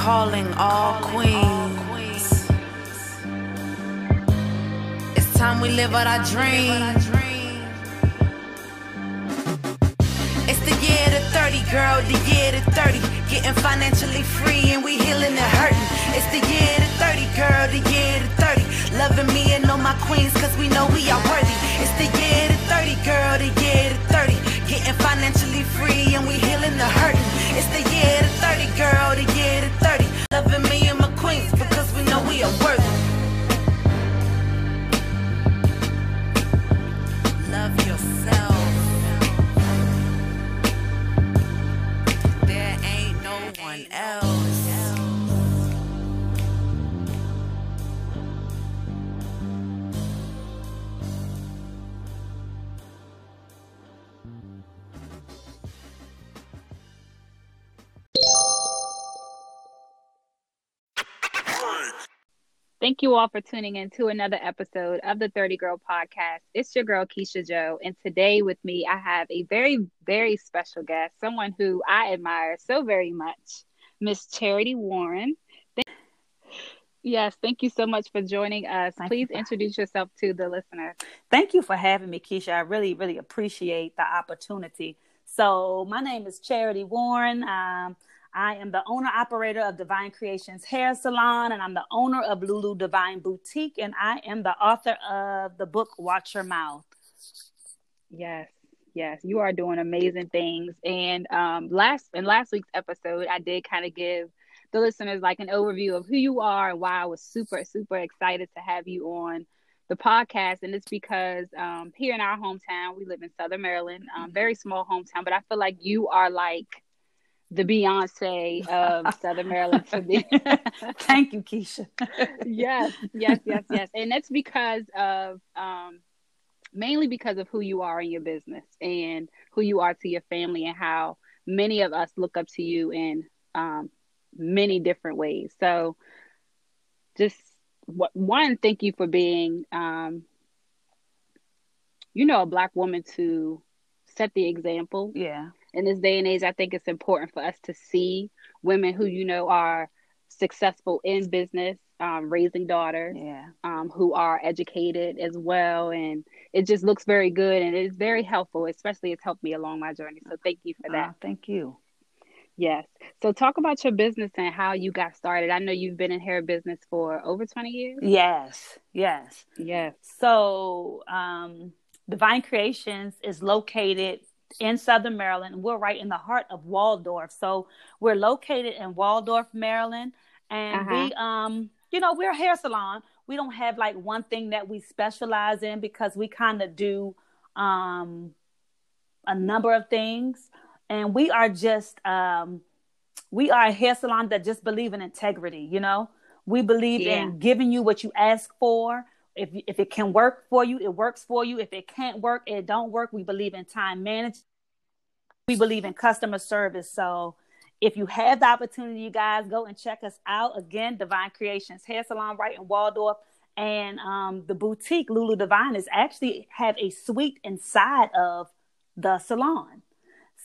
calling all queens. It's time we live out our dreams. It's the year to 30, girl, the year to 30. Getting financially free and we healing and hurting. It's the year to 30, girl, the year to 30. Loving me and all my queens, cause we know we are worthy. It's the year to 30, girl, the year to 30. Getting financially free and we healing the hurting. It's the year to 30, girl, the year to 30. Loving me and my queens because we know we are worthy. Love yourself. There ain't no one else. Thank you all for tuning in to another episode of the 30 Girl Podcast. It's your girl, Keisha Joe. And today with me, I have a very, very special guest, someone who I admire so very much, Miss Charity Warren. Thank- yes, thank you so much for joining us. Thank Please you. introduce yourself to the listeners. Thank you for having me, Keisha. I really, really appreciate the opportunity. So, my name is Charity Warren. Um, I am the owner operator of Divine Creations Hair Salon, and I'm the owner of Lulu Divine Boutique, and I am the author of the book Watch Your Mouth. Yes, yes, you are doing amazing things. And um, last in last week's episode, I did kind of give the listeners like an overview of who you are and why I was super, super excited to have you on the podcast. And it's because um, here in our hometown, we live in Southern Maryland, um, very small hometown, but I feel like you are like the Beyonce of Southern Maryland for me. Thank you, Keisha. yes, yes, yes, yes. And that's because of um mainly because of who you are in your business and who you are to your family and how many of us look up to you in um many different ways. So just one, thank you for being um you know a black woman to set the example yeah. In this day and age, I think it's important for us to see women who you know are successful in business, um, raising daughters, Yeah. um, who are educated as well, and it just looks very good and it's very helpful. Especially, it's helped me along my journey. So thank you for that. Uh, thank you. Yes. So talk about your business and how you got started. I know you've been in hair business for over twenty years. Yes. Yes. Yes. So, um, Divine Creations is located in Southern Maryland. We're right in the heart of Waldorf. So, we're located in Waldorf, Maryland, and Uh-huh. we, um, you know, we're a hair salon. We don't have like one thing that we specialize in because we kind of do um, a number of things, and we are just um, we are a hair salon that just believe in integrity. You know, we believe Yeah. in giving you what you ask for if if it can work for you, it works for you. If it can't work, it don't work. We believe in time management. We believe in customer service. So if you have the opportunity, you guys go and check us out. Again, Divine Creations Hair Salon right in Waldorf. And um, the boutique, Lulu Divine, is actually have a suite inside of the salon.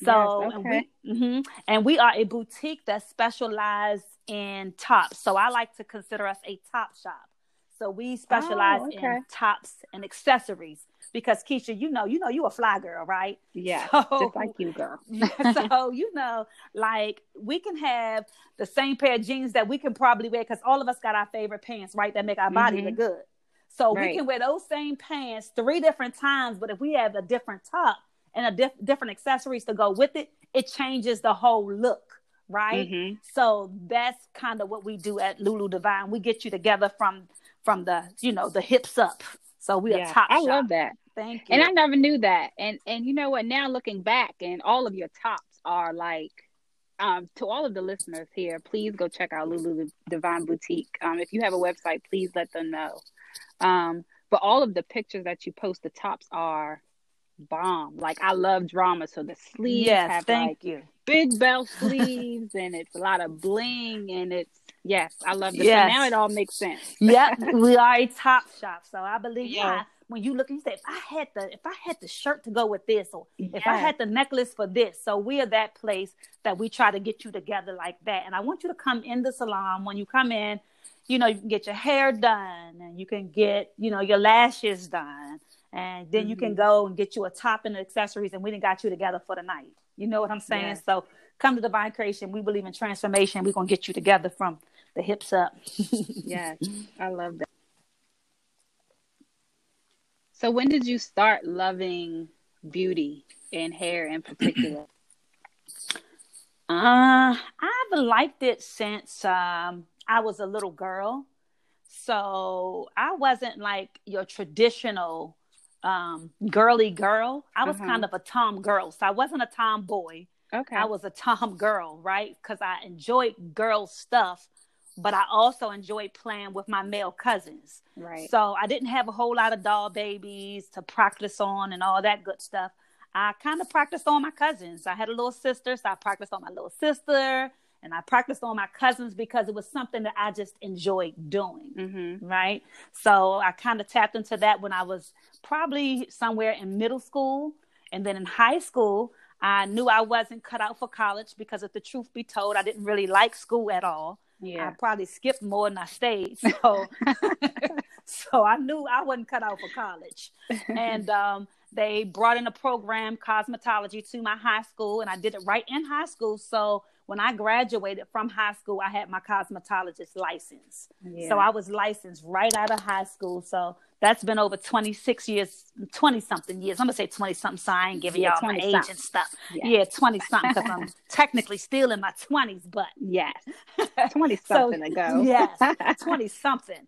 So Yes, and okay. we mhm. and we are a boutique that specializes in tops. So I like to consider us a top shop. So we specialize Oh, okay. in tops and accessories because Keisha, you know, you know, you a fly girl, right? Yeah, So- Just like you, girl. so you know, like we can have the same pair of jeans that we can probably wear because all of us got our favorite pants, right? That make our body Mhm. look good. So Right. we can wear those same pants three different times, but if we have a different top and a diff- different accessories to go with it, it changes the whole look, right? Mhm. So that's kind of what we do at Lulu Divine. We get you together from from the you know the hips up. So we Yeah. are top. I shop. love that. Thank you. And I never knew that. And and you know what? Now looking back, and all of your tops are like, um, to all of the listeners here, please go check out Lulu Divine Boutique. Um, if you have a website, please let them know. Um, but all of the pictures that you post, the tops are bomb. Like I love drama, so the sleeves yes, have thank like you. big bell sleeves, and it's a lot of bling, and it's yes, I love this. Yes. So now it all makes sense. yep, we are a top shop. So I believe, Yeah. yeah. when you look and you say, if I had the if I had the shirt to go with this, or yes. if I had the necklace for this. So we are that place that we try to get you together like that. And I want you to come in the salon when you come in, you know, you can get your hair done and you can get, you know, your lashes done. And then mm-hmm. you can mm-hmm. go and get you a top and accessories, and we didn't got you together for the night. You know what I'm saying? Yes. So come to Divine Creation. We believe in transformation. We're gonna get you together from the hips up. yes, I love that. So when did you start loving beauty and hair in particular? Uh, I've liked it since um, I was a little girl. So I wasn't like your traditional um, girly girl. I was uh-huh. kind of a tom girl. So I wasn't a tomboy. Okay. I was a tom girl, right? Because I enjoyed girl stuff, but I also enjoyed playing with my male cousins. Right. So I didn't have a whole lot of doll babies to practice on and all that good stuff. I kind of practiced on my cousins. I had a little sister, so I practiced on my little sister and I practiced on my cousins because it was something that I just enjoyed doing. Mm-hmm. Right. So I kind of tapped into that when I was probably somewhere in middle school. And then in high school, I knew I wasn't cut out for college because, if the truth be told, I didn't really like school at all. Yeah. I probably skipped more than I stayed. So, so I knew I wasn't cut out for college. And um, they brought in a program, cosmetology, to my high school, and I did it right in high school. So when I graduated from high school, I had my cosmetologist license. Yeah. So I was licensed right out of high school. So that's been over 26 years, 20 something years. I'm gonna say 20 something, so I ain't giving yeah, y'all my age and stuff. Yeah, yeah 20 something, because I'm technically still in my 20s, but yes, 20 something so, ago. yes, 20 something.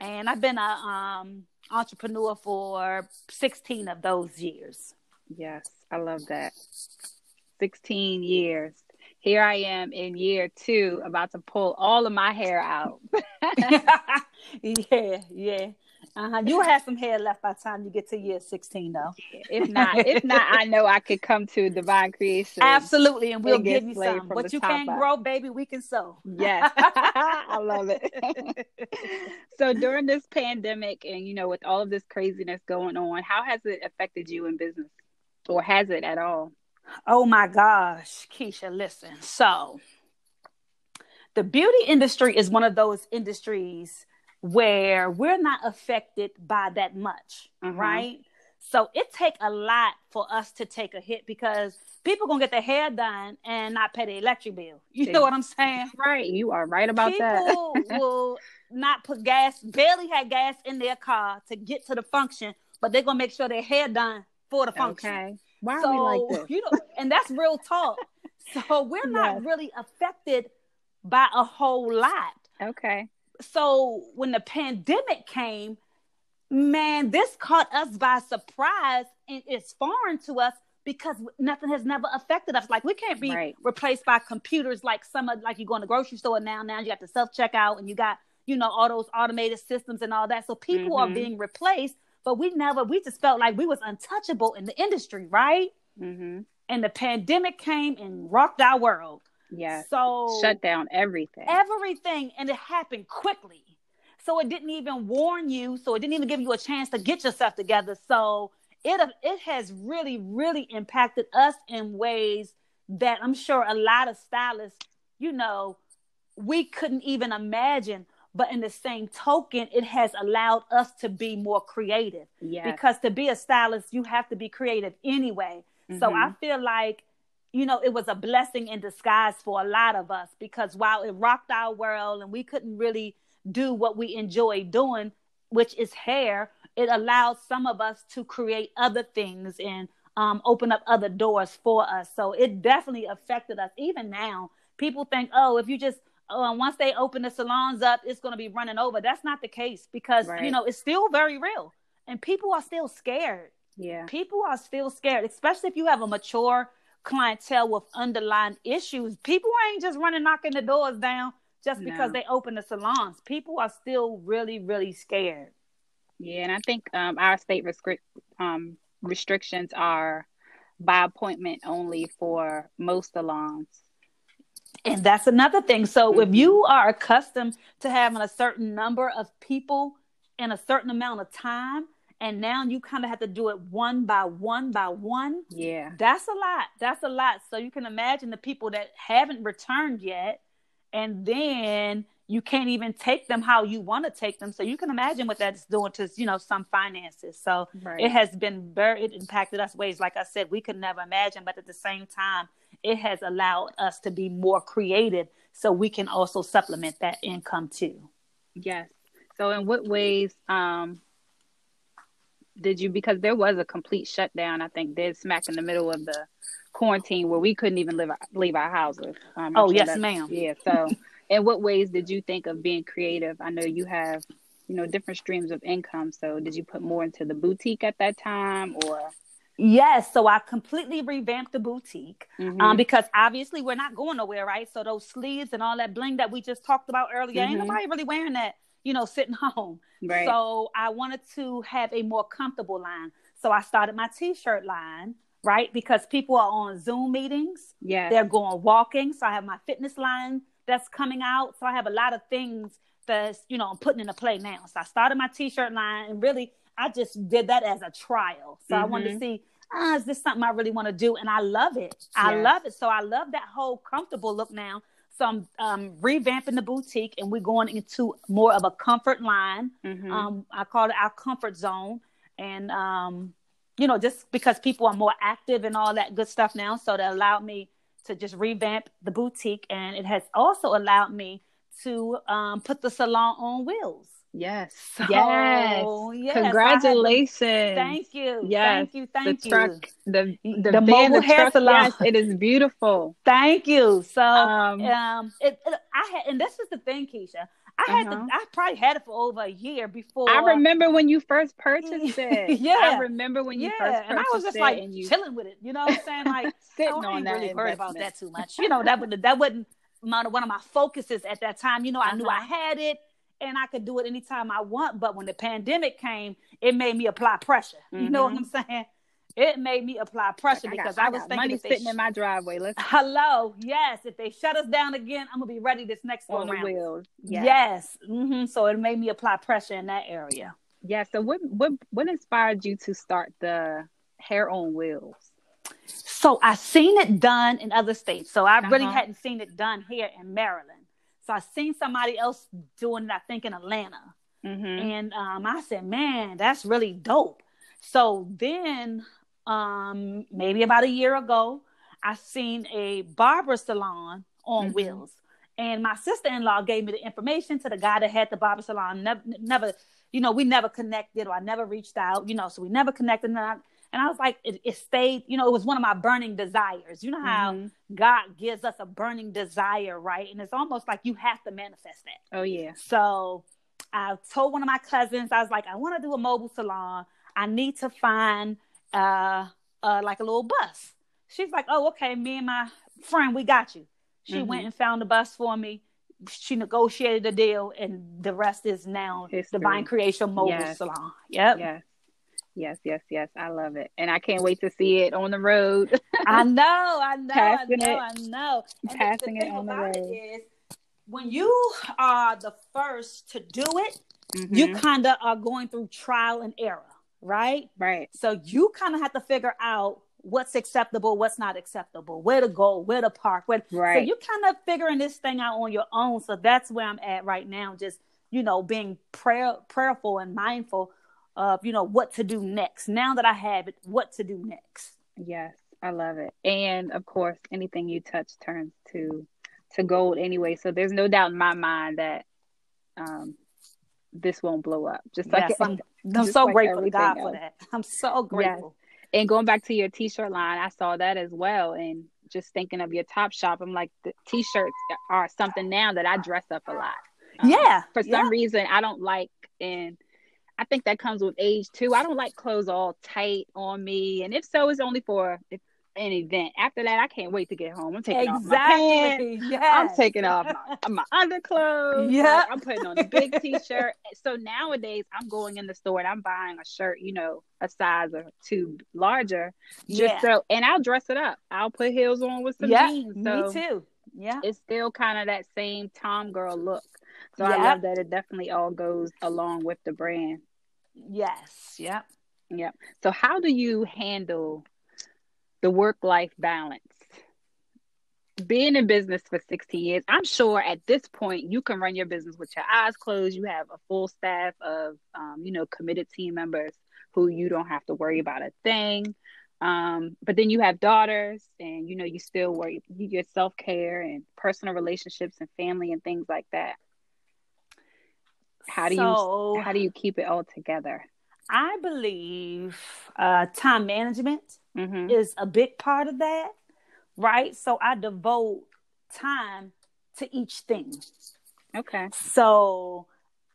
And I've been a um, entrepreneur for 16 of those years. Yes, I love that. 16 years here I am in year two, about to pull all of my hair out. yeah, yeah. Uh-huh. You have some hair left by the time you get to year 16, though. If not, if not, I know I could come to Divine Creation. Absolutely, and we'll and give you some. But you can't up. grow, baby, we can sow. Yes, I love it. so during this pandemic, and you know, with all of this craziness going on, how has it affected you in business, or has it at all? Oh my gosh, Keisha, listen. So, the beauty industry is one of those industries where we're not affected by that much, mm-hmm. right? So it take a lot for us to take a hit because people gonna get their hair done and not pay the electric bill. You know what I'm saying? Right. You are right about people that. People will not put gas, barely had gas in their car to get to the function, but they're gonna make sure their hair done for the function. Okay. Why so, we like this? You know, and that's real talk. so we're not yes. really affected by a whole lot. Okay. So when the pandemic came, man, this caught us by surprise and it's foreign to us because nothing has never affected us. Like we can't be right. replaced by computers like some of like you go in the grocery store now. Now you got the self checkout and you got you know all those automated systems and all that. So people mm-hmm. are being replaced but we never we just felt like we was untouchable in the industry right? Mm-hmm. and the pandemic came and rocked our world. Yeah so shut down everything. Everything and it happened quickly. So it didn't even warn you so it didn't even give you a chance to get yourself together. So it it has really really impacted us in ways that i'm sure a lot of stylists you know we couldn't even imagine but in the same token it has allowed us to be more creative. Yeah because to be a stylist you have to be creative anyway. Mm-hmm. so i feel like you know it was a blessing in disguise for a lot of us because while it rocked our world and we couldn't really do what we enjoy doing which is hair it allowed some of us to create other things and um, open up other doors for us. So it definitely affected us. Even now people think oh if you just uh, once they open the salons up, it's going to be running over. That's not the case because right. you know it's still very real, and people are still scared. Yeah, people are still scared, especially if you have a mature clientele with underlying issues. People ain't just running knocking the doors down just because no. they open the salons. People are still really, really scared. Yeah, and I think um, our state restrict um, restrictions are by appointment only for most salons. And that's another thing. So mm-hmm. if you are accustomed to having a certain number of people in a certain amount of time, and now you kind of have to do it one by one by one. Yeah. That's a lot. That's a lot. So you can imagine the people that haven't returned yet, and then you can't even take them how you want to take them. So you can imagine what that's doing to you know some finances. So Right. it has been very it impacted us ways like I said we could never imagine, but at the same time it has allowed us to be more creative so we can also supplement that income too. Yes. So in what ways um did you because there was a complete shutdown, I think, dead smack in the middle of the quarantine where we couldn't even live leave our houses. Um, Oh, sure yes, ma'am. Yeah. So in what ways did you think of being creative? I know you have, you know, different streams of income. So did you put more into the boutique at that time or Yes, so I completely revamped the boutique Mhm. um, because obviously we're not going nowhere, right? So those sleeves and all that bling that we just talked about earlier, ain't Mhm. nobody really wearing that, you know, sitting home. Right. So I wanted to have a more comfortable line. So I started my t-shirt line, right? Because people are on Zoom meetings, Yeah. they're going walking. So I have my fitness line that's coming out. So I have a lot of things that's, you know, I'm putting into play now. So I started my t-shirt line and really I just did that as a trial. So I wanted to Mhm. see, ah, is this something I really want to do? And I love it. I love it. So I love that whole comfortable look now. So I'm um, revamping the boutique and we're going into more of a comfort line. Mhm. Um, I call it our comfort zone. And, um, you know, just because people are more active and all that good stuff now. So that allowed me to just revamp the boutique. And it has also allowed me to um, put the salon on wheels. yes. So, yes. yes, I had Congratulations. Thank you. Yes. Thank you. Thank the you. truck, the the, The van, mobile the hair truck, salon. Yes, it is beautiful. Thank you. So, Um, um, it, it- I had, and this is the thing, Keisha. I had, Uh-huh. the, I probably had it for over a year before. I remember when you first purchased it. Yeah. I remember when you yeah, first purchased it. and I was just like you chilling with it. You know what I'm saying? Like, sitting oh, I on ain't that really worried about that too much. You know, that would that wasn't one of my focuses at that time. You know, I knew I Uh-huh. had it and I could do it anytime I want. But when the pandemic came, it made me apply pressure. You know what I'm saying? It made me apply pressure Mm-hmm. Like, I because got- I, I was got thinking money sitting sh- in my driveway. Let's Hello, yes. If they shut us down again, I'm gonna be ready this next go on the round. wheels. Yes. Yes. hmm So it made me apply pressure in that area. Yeah. So what what what inspired you to start the hair on wheels? So I seen it done in other states. So I really Uh-huh. hadn't seen it done here in Maryland. So I seen somebody else doing it, I think in Atlanta. Mm-hmm. And um, I said, man, that's really dope. So then, um, maybe about a year ago, I seen a barber salon on Mhm. wheels. And my sister in law gave me the information to the guy that had the barber salon. Never, never, you know, we never connected or I never reached out, you know, so we never connected. And I, and I was like, it, it stayed, you know, it was one of my burning desires. You know how Mhm. God gives us a burning desire, right? And it's almost like you have to manifest that. Oh yeah. So I told one of my cousins, I was like, I want to do a mobile salon. I need to find uh, uh like a little bus. She's like, Oh, okay, me and my friend, we got you. She Mhm. went and found the bus for me. She negotiated the deal, and the rest is now History. Divine Creation Mobile Yes. Salon. Yep. Yes. Yes, yes, yes. I love it. And I can't wait to see it on the road. I know, I know, Passing I know, it- I know. And passing the it on the road. is, when you are the first to do it, Mhm. you kind of are going through trial and error, right? right. So you kind of have to figure out what's acceptable, what's not acceptable, where to go, where to park, where. So Right. you kind of figuring this thing out on your own. So that's where I'm at right now, just you know, being prayer prayerful and mindful of you know what to do next. Now that I have it, what to do next. Yes, I love it. And of course, anything you touch turns to to gold anyway. So there's no doubt in my mind that um this won't blow up. Just like yes, I'm, I'm so like grateful to God everything for that. I'm so grateful. and going back to your t-shirt line, I saw that as well. And just thinking of your top shop, I'm like the t-shirts are something now that I dress up a lot. Um, Yeah, For some yeah. reason, I don't like and. I think that comes with age too. I don't like clothes all tight on me, and if so, it's only for if, an event. After that, I can't wait to get home. I'm taking off my pants. Exactly. Yes. I'm taking off my, my underclothes. Yeah, Like, I'm putting on a big t-shirt. So nowadays, I'm going in the store and I'm buying a shirt, you know, a size or two larger, just Yeah. so. And I'll dress it up. I'll put heels on with some jeans. So me too. Yeah. it's still kind of that same Tom girl look. So I love that it definitely all goes along with the brand. Yes. Yep. Yep. So how do you handle the work life balance? Being in business for 16 years, I'm sure at this point you can run your business with your eyes closed. You have a full staff of, um, you know, committed team members who you don't have to worry about a thing. Um, but then you have daughters, and you know, you still worry your self care and personal relationships and family and things like that. How do so, you how do you keep it all together? I believe uh, time management mm-hmm. is a big part of that, right? So I devote time to each thing. Okay. So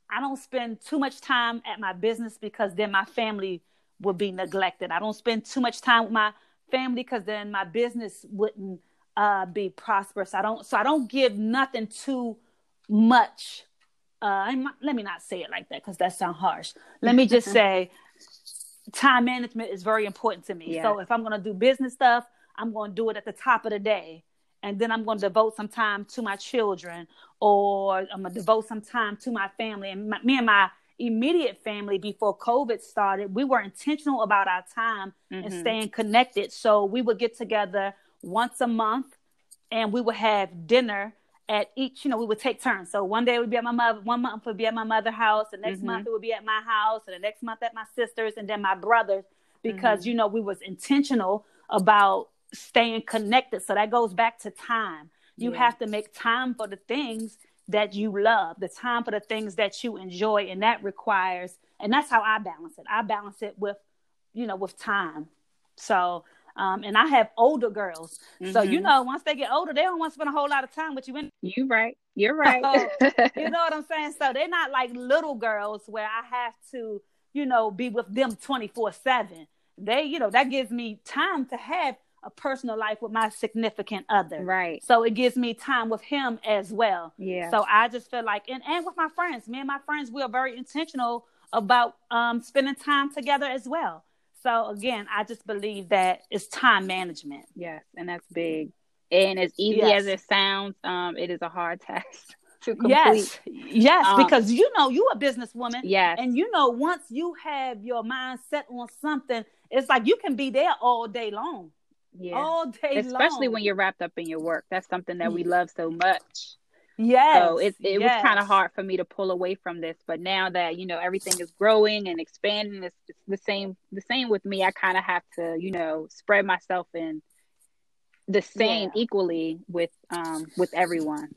I don't spend too much time at my business because then my family would be neglected. I don't spend too much time with my family because then my business wouldn't uh, be prosperous. I don't, so I don't give nothing too much. Uh, I'm, let me not say it like that because that sounds harsh. Let me just say, time management is very important to me. Yeah. So if I'm going to do business stuff, I'm going to do it at the top of the day. And then I'm going to devote some time to my children, or I'm going to devote some time to my family. And my, me and my immediate family before COVID started, we were intentional about our time mm-hmm. and staying connected. So we would get together once a month and we would have dinner at each, you know, we would take turns. So one day we'd be at my mother, one month would be at my mother's house, the next mm-hmm. month it would be at my house, and the next month at my sister's, and then my brother's, because mm-hmm. you know we was intentional about staying connected. So that goes back to time. You yeah. have to make time for the things that you love, the time for the things that you enjoy. And that requires, and that's how I balance it. I balance it with, you know, with time. So, um, and I have older girls. Mm-hmm. So, you mm-hmm. know, once they get older, they don't want to spend a whole lot of time with you. In- you right. You're right. so, you know what I'm saying? So they're not like little girls where I have to, you know, be with them 24 seven. They, you know, that gives me time to have a personal life with my significant other. Right. So it gives me time with him as well. Yeah. So I just feel like and, and with my friends, me and my friends, we are very intentional about um spending time together as well. So again, I just believe that it's time management. Yes, and that's big. And as easy yes. as it sounds, um, it is a hard task. To complete. Yes, yes, um, because you know you a businesswoman. Yes, and you know once you have your mind set on something, it's like you can be there all day long yeah. all day especially long. when you're wrapped up in your work that's something that we love so much yeah so it, it yes. was kind of hard for me to pull away from this but now that you know everything is growing and expanding it's, it's the same the same with me i kind of have to you know spread myself in the same yeah. equally with um with everyone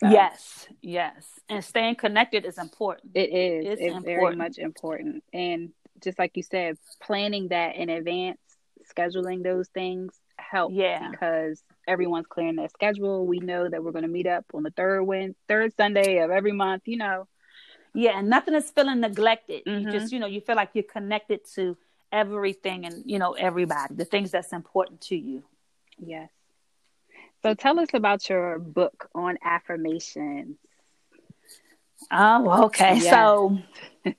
so. yes yes and staying connected is important it is it's, it's important. very much important and just like you said planning that in advance scheduling those things help yeah. because everyone's clearing their schedule. We know that we're going to meet up on the third win third sunday of every month you know. Yeah and nothing is feeling neglected. Mm-hmm. you just you know you feel like you're connected to everything and you know everybody the things that's important to you. Yes. So tell us about your book on affirmations. Oh okay. Yes. so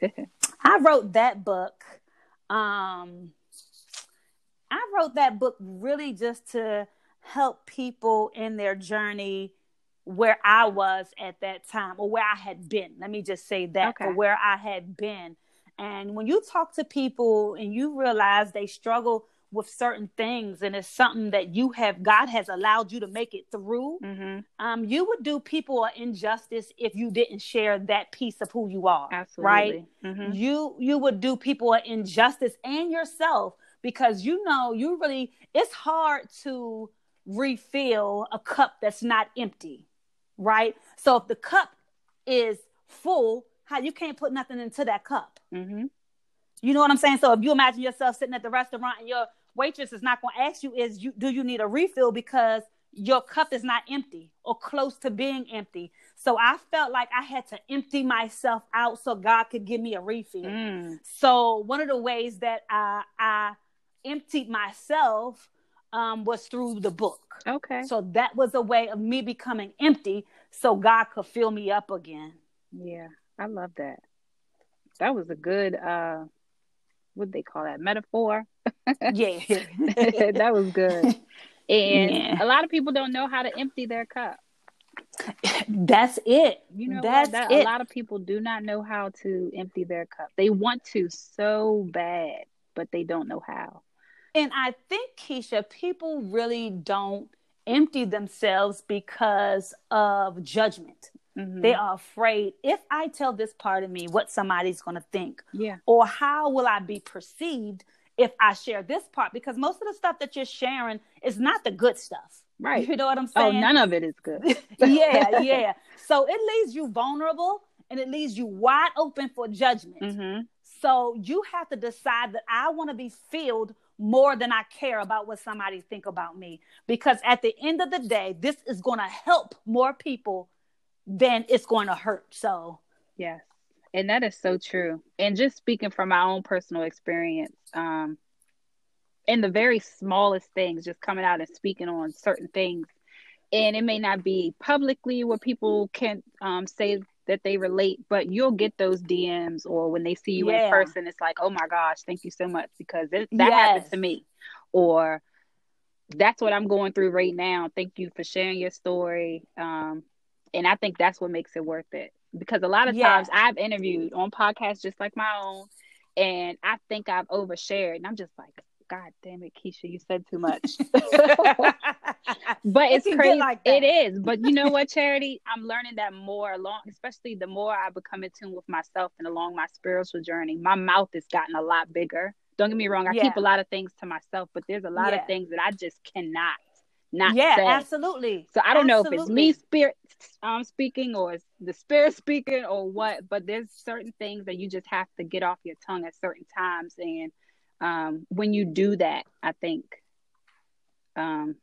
i wrote that book um I wrote that book really just to help people in their journey where I was at that time or where I had been. Let me just say that okay. or where I had been. And when you talk to people and you realize they struggle with certain things and it's something that you have God has allowed you to make it through, mm-hmm. um, you would do people an injustice if you didn't share that piece of who you are. Absolutely. Right? Mm-hmm. You you would do people an injustice and yourself because you know you really it's hard to refill a cup that's not empty right so if the cup is full how you can't put nothing into that cup mm-hmm. you know what i'm saying so if you imagine yourself sitting at the restaurant and your waitress is not going to ask you is you do you need a refill because your cup is not empty or close to being empty so I felt like I had to empty myself out so God could give me a refill. Mm. So one of the ways that I, I emptied myself um, was through the book. Okay. So that was a way of me becoming empty so God could fill me up again. Yeah, I love that. That was a good uh what they call that metaphor. yeah. that was good. And yeah. a lot of people don't know how to empty their cup. That's it. You know, That's that, it. a lot of people do not know how to empty their cup. They want to so bad, but they don't know how. And I think, Keisha, people really don't empty themselves because of judgment. Mhm. They are afraid if I tell this part of me, what somebody's going to think, yeah, or how will I be perceived if I share this part? Because most of the stuff that you're sharing is not the good stuff. right. You know what I'm saying? Oh, saying? none of it is good. yeah, yeah. So it leaves you vulnerable and it leaves you wide open for judgment. hmm So you have to decide that I want to be filled more than I care about what somebody think about me. Because at the end of the day, this is going to help more people than it's going to hurt. So Yes. And that is so true. And just speaking from my own personal experience, um, in the very smallest things, just coming out and speaking on certain things. And it may not be publicly where people can um, say that they relate, but you'll get those DMs or when they see you Yeah. in person, it's like, oh my gosh, thank you so much because it, that happened to me. Or that's what I'm going through right now. Thank you for sharing your story. Um, and I think that's what makes it worth it because a lot of Yeah. times I've interviewed on podcasts just like my own, and I think I've overshared, and I'm just like, God damn it, Keisha, you said too much. but It it's crazy. like it is. But you know what, Charity? I'm learning that more along, especially the more I become in tune with myself and along my spiritual journey. My mouth has gotten a lot bigger. Don't get me wrong, I Yeah. keep a lot of things to myself, but there's a lot Yeah. of things that I just cannot not yeah, say. absolutely. So I don't know if it's Absolutely. me spirit um speaking or it's the spirit speaking or what, but there's certain things that you just have to get off your tongue at certain times. And um when you do that, I think um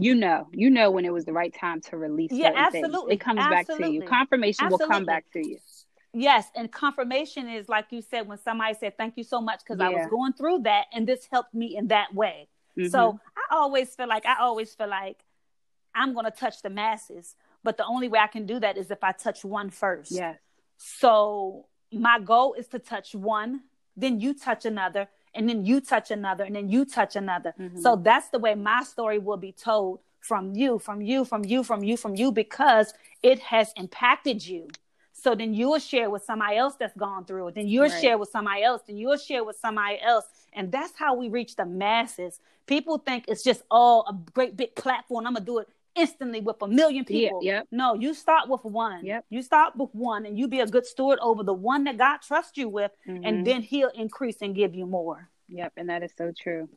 you know, you know when it was the right time to release Yeah, certain things. absolutely. It comes back to you. Absolutely. Confirmation will come back to you. Yes, and confirmation is like you said when somebody said thank you so much because I was going through that and this helped me in that way. Mhm. So I always feel like I always feel like I'm going to touch the masses, but the only way I can do that is if I touch one first. yes. So my goal is to touch one, then you touch another, and then you touch another, and then you touch another. Mhm. So that's the way my story will be told from you, from you, from you, from you, from you, because it has impacted you. So then you'll share with somebody else that's gone through it. Then you'll Right. share with somebody else. Then you'll share with somebody else. And that's how we reach the masses. People think it's just all a great big platform. I'm gonna do it instantly with a million Yeah, people. yep. No, you start with one. Yep. You start with one and you be a good steward over the one that God trusts you with, Mhm. and then he'll increase and give you more. Yep, and that is so true.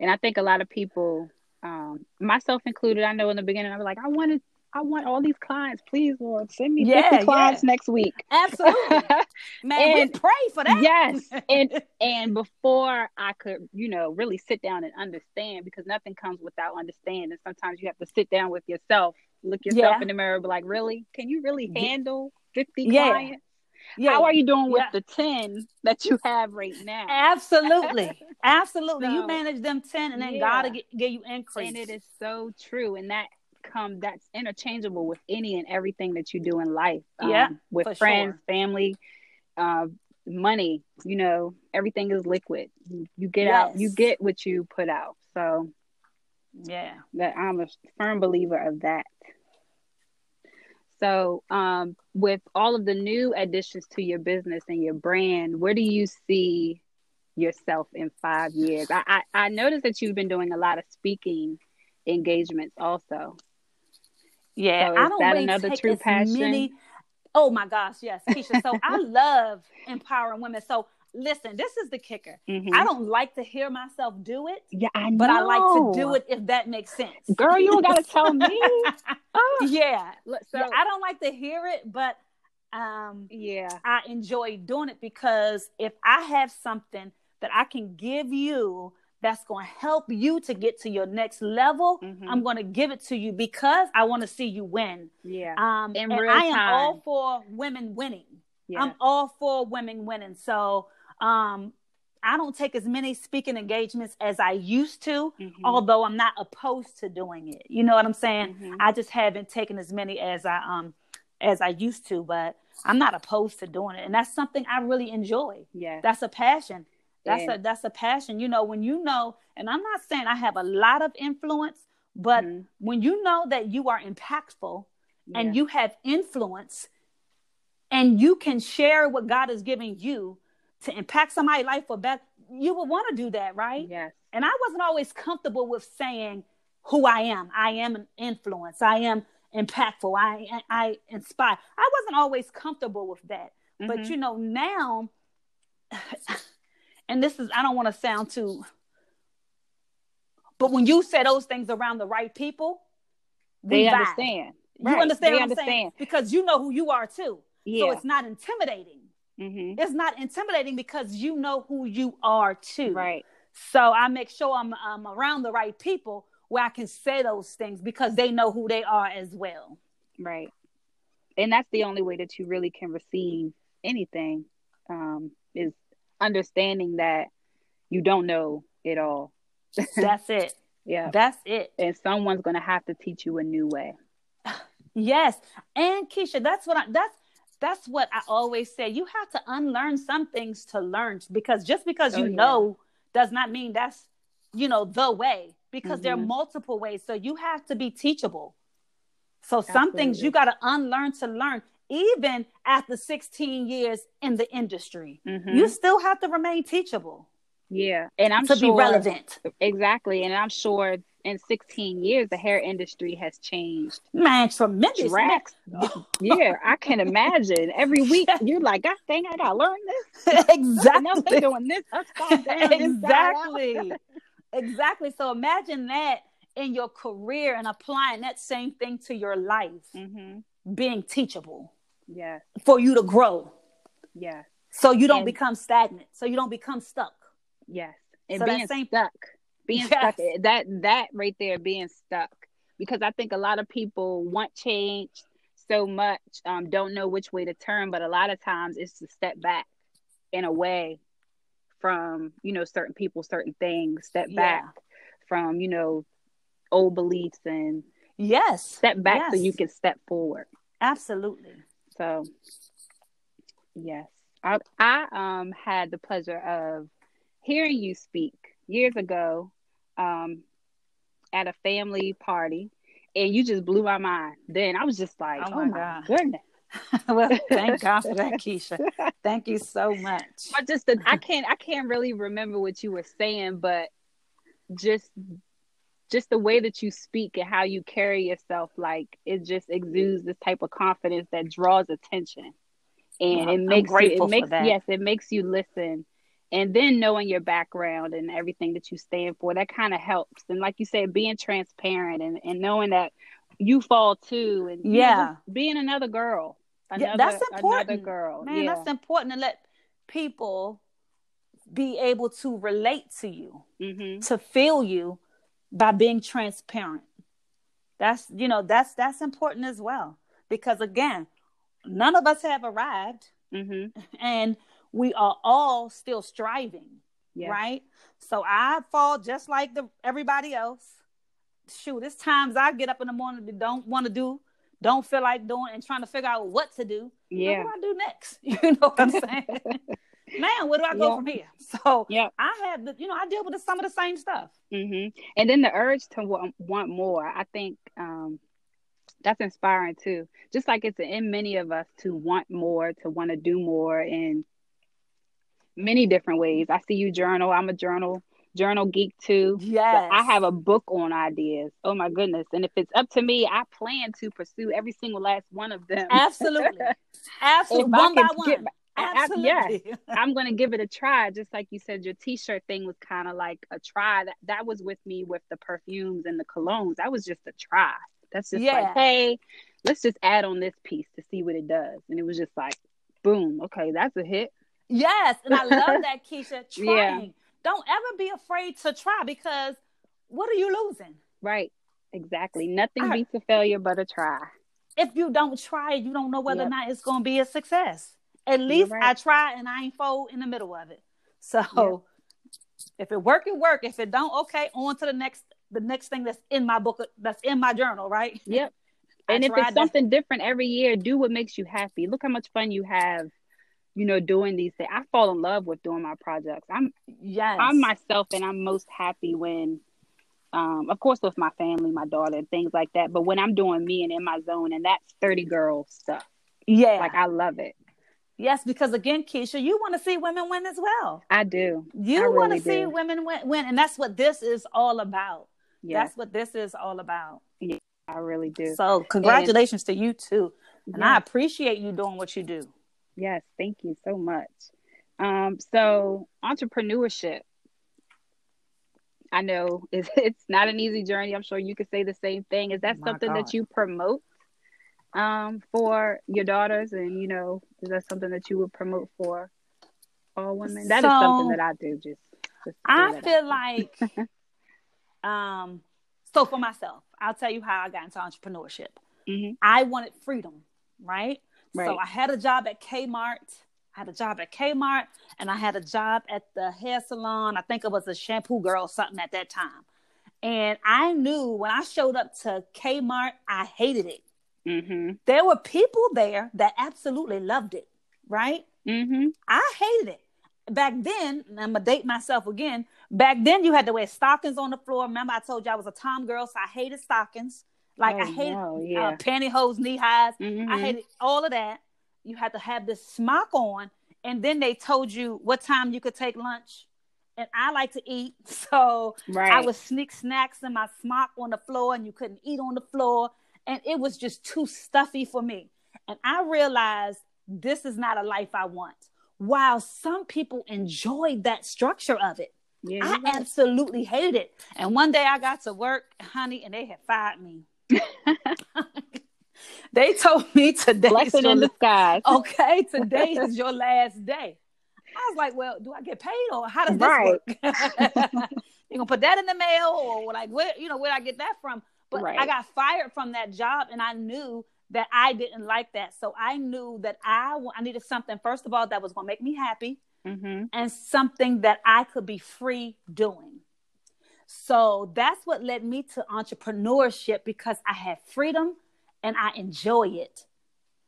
And I think a lot of people, um, myself included, I know in the beginning I was like, I wanted, I want all these clients, please, Lord, send me Yeah, 50 clients yeah. next week. Absolutely. Man, And- we pray for that. yes, and and before I could, you know, really sit down and understand, because nothing comes without understanding. Sometimes you have to sit down with yourself, look yourself Yeah. in the mirror, be like, really, can you really handle 50 Yeah. clients? Yeah. How are you doing with the 10 that you have right now? Absolutely. Absolutely. you manage them 10 and then. God will give you increase. And it is so true. And that come that's interchangeable with any and everything that you do in life. Yeah, Um, with friends, sure. family, uh, money, you know, everything is liquid. You, you get out, you get what you put out. So Yeah. that I'm a firm believer of that. So, um, with all of the new additions to your business and your brand, where do you see yourself in five years? I, I, I noticed that you've been doing a lot of speaking engagements also. Yeah. So I don't that another take true as passion? Many... Oh my gosh, yes, Keisha. So I love empowering women. So listen, this is the kicker. Mhm. I don't like to hear myself do it, yeah, I know. but I like to do it if that makes sense. Girl, you don't gotta tell me. Oh, yeah. so yeah. I don't like to hear it, but um yeah, I enjoy doing it because if I have something that I can give you that's going to help you to get to your next level, Mhm. I'm going to give it to you because I want to see you win. yeah, Um, In and real I am time. all for women winning. yeah. I'm all for women winning. So um, I don't take as many speaking engagements as I used to, Mhm. although I'm not opposed to doing it. You know what I'm saying? Mhm. I just haven't taken as many as I um as I used to, but I'm not opposed to doing it, and that's something I really enjoy. yeah, That's a passion. That's Yeah. a that's a passion. You know, when you know, and I'm not saying I have a lot of influence, but Mhm. when you know that you are impactful yeah. and you have influence and you can share what God is giving you to impact somebody's life for better, you would want to do that, right? Yes. And I wasn't always comfortable with saying who I am. I am an influence. I am impactful. I I inspire. I wasn't always comfortable with that. Mm-hmm. But you know, now and this is I don't want to sound too but when you say those things around the right people, they understand. You right. understand they what I'm understand. saying? Because you know who you are too. Yeah. So it's not intimidating. Mm-hmm. It's not intimidating because you know who you are too. Right. So I make sure I'm, I'm around the right people where I can say those things because they know who they are as well. Right. And that's the only way that you really can receive anything um, is understanding that you don't know it all. that's it. Yeah. That's it. And someone's going to have to teach you a new way. Yes. And Keisha, that's what I that's that's what I always say. You have to unlearn some things to learn because just because you oh, yeah. know does not mean that's you know the way because mm-hmm. there are mm-hmm. multiple ways. So you have to be teachable. So Absolutely. some things you got to unlearn to learn. Even after 16 years in the industry, mm-hmm. you still have to remain teachable. Yeah, and I'm to sure, be relevant. Exactly, and I'm sure in 16 years the hair industry has changed. Man, tremendous. Yeah, I can imagine. Every week you're like, God dang, I gotta learn this. exactly. They're doing this upside down. exactly. exactly. So imagine that in your career and applying that same thing to your life. Mm-hmm. Being teachable. Yes. For you to grow. Yes. So you don't and, become stagnant. So you don't become stuck. Yes. And so being same, stuck. Being yes. stuck that that right there being stuck. Because I think a lot of people want change so much, um, don't know which way to turn, but a lot of times it's to step back in a way from, you know, certain people, certain things, step back yeah. from, you know, old beliefs and yes step back yes. so you can step forward absolutely so yes i i um had the pleasure of hearing you speak years ago um, at a family party, and you just blew my mind. Then I was just like, oh, oh my, God. goodness. well, thank God for that, Keisha. Thank you so much. But just I can't I can't really remember what you were saying, but just just the way that you speak and how you carry yourself, like it just exudes this type of confidence that draws attention, and well, it makes you, it makes yes, it makes you listen. And then knowing your background and everything that you stand for that kind of helps. And like you said being transparent and, and knowing that you fall too and yeah know, being another girl another, yeah, that's important another girl. Man yeah. that's important to let people be able to relate to you mm-hmm. to feel you by being transparent that's you know that's that's important as well because again none of us have arrived mm-hmm. and we are all still striving, yes. right? So I fall just like the everybody else. Shoot, it's times I get up in the morning that don't want to do, don't feel like doing, and trying to figure out what to do. Yeah, what do I do next? You know what I'm saying? Man, where do I go yeah. from here? So yeah, I have the, you know, I deal with some of the same stuff. Mm-hmm. And then the urge to want, want more. I think um, that's inspiring too. Just like it's in many of us to want more, to want to do more, in many different ways. I see you journal. I'm a journal journal geek too. Yes. I have a book on ideas. Oh my goodness. And if it's up to me, I plan to pursue every single last one of them. Absolutely. Absolutely. one by one. Get, Absolutely. I, yes, I'm going to give it a try. Just like you said, your t-shirt thing was kind of like a try. That that was with me with the perfumes and the colognes. That was just a try. That's just yeah. like, hey, let's just add on this piece to see what it does. And it was just like, boom, okay, that's a hit. Yes, and I love that, Keisha. Trying. Yeah. Don't ever be afraid to try because what are you losing? Right. Exactly. Nothing I, beats a failure but a try. If you don't try, you don't know whether yep. or not it's going to be a success. At least right. I try and I ain't fold in the middle of it. So yep. if it work, it work. If it don't, okay, on to the next the next thing that's in my book that's in my journal, right? Yep. and if it's that. something different every year, do what makes you happy. Look how much fun you have you know, doing these things. I fall in love with doing my projects. I'm yes. I'm myself and I'm most happy when Um, of course, with my family, my daughter, and things like that. But when I'm doing me and in my zone, and that's 30 girl stuff. Yeah. Like, I love it. Yes, because again, Keisha, you want to see women win as well. I do. You I want to see women win, win, and that's what this is all about. Yes, That's what this is all about. I really do. So, congratulations to you too, and I appreciate you doing what you do. Yes, thank you so much. Um, so entrepreneurship. I know it's, it's not an easy journey. I'm sure you could say the same thing. Is that My something God. that you promote um, for your daughters? And, you know, is that something that you would promote for all women? That is So, something that I do. Just, just I feel like, um, so for myself, I'll tell you how I got into entrepreneurship. Mhm. I wanted freedom, right? So I had a job at Kmart. I had a job at Kmart, and I had a job at the hair salon. I think it was a shampoo girl, or something at that time. And I knew when I showed up to Kmart, I hated it. Mhm. There were people there that absolutely loved it, right? Mhm. I hated it. Back then, I'm gonna date myself again. Back then, you had to wear stockings on the floor. Remember, I told you I was a tom girl, so I hated stockings. Like I Oh, hated no, uh, pantyhose, knee highs. I Mhm. hated all of that. You had to have this smock on, and then they told you what time you could take lunch. And I like to eat, so Right. I would sneak snacks in my smock on the floor, and you couldn't eat on the floor. And it was just too stuffy for me. And I realized this is not a life I want. While some people enjoyed that structure of it, yeah, I right. absolutely hated it. And one day I got to work, honey, and they had fired me. they told me today. Blessing in disguise. okay, today is your last day. I was like, well, do I get paid or how does this Right. work? you gonna put that in the mail or like where you know where I get that from? But Right. I got fired from that job and I knew that I didn't like that. So I knew that I I needed something first of all that was gonna make me happy Mhm. and something that I could be free doing. So that's what led me to entrepreneurship because I had freedom and I enjoy it.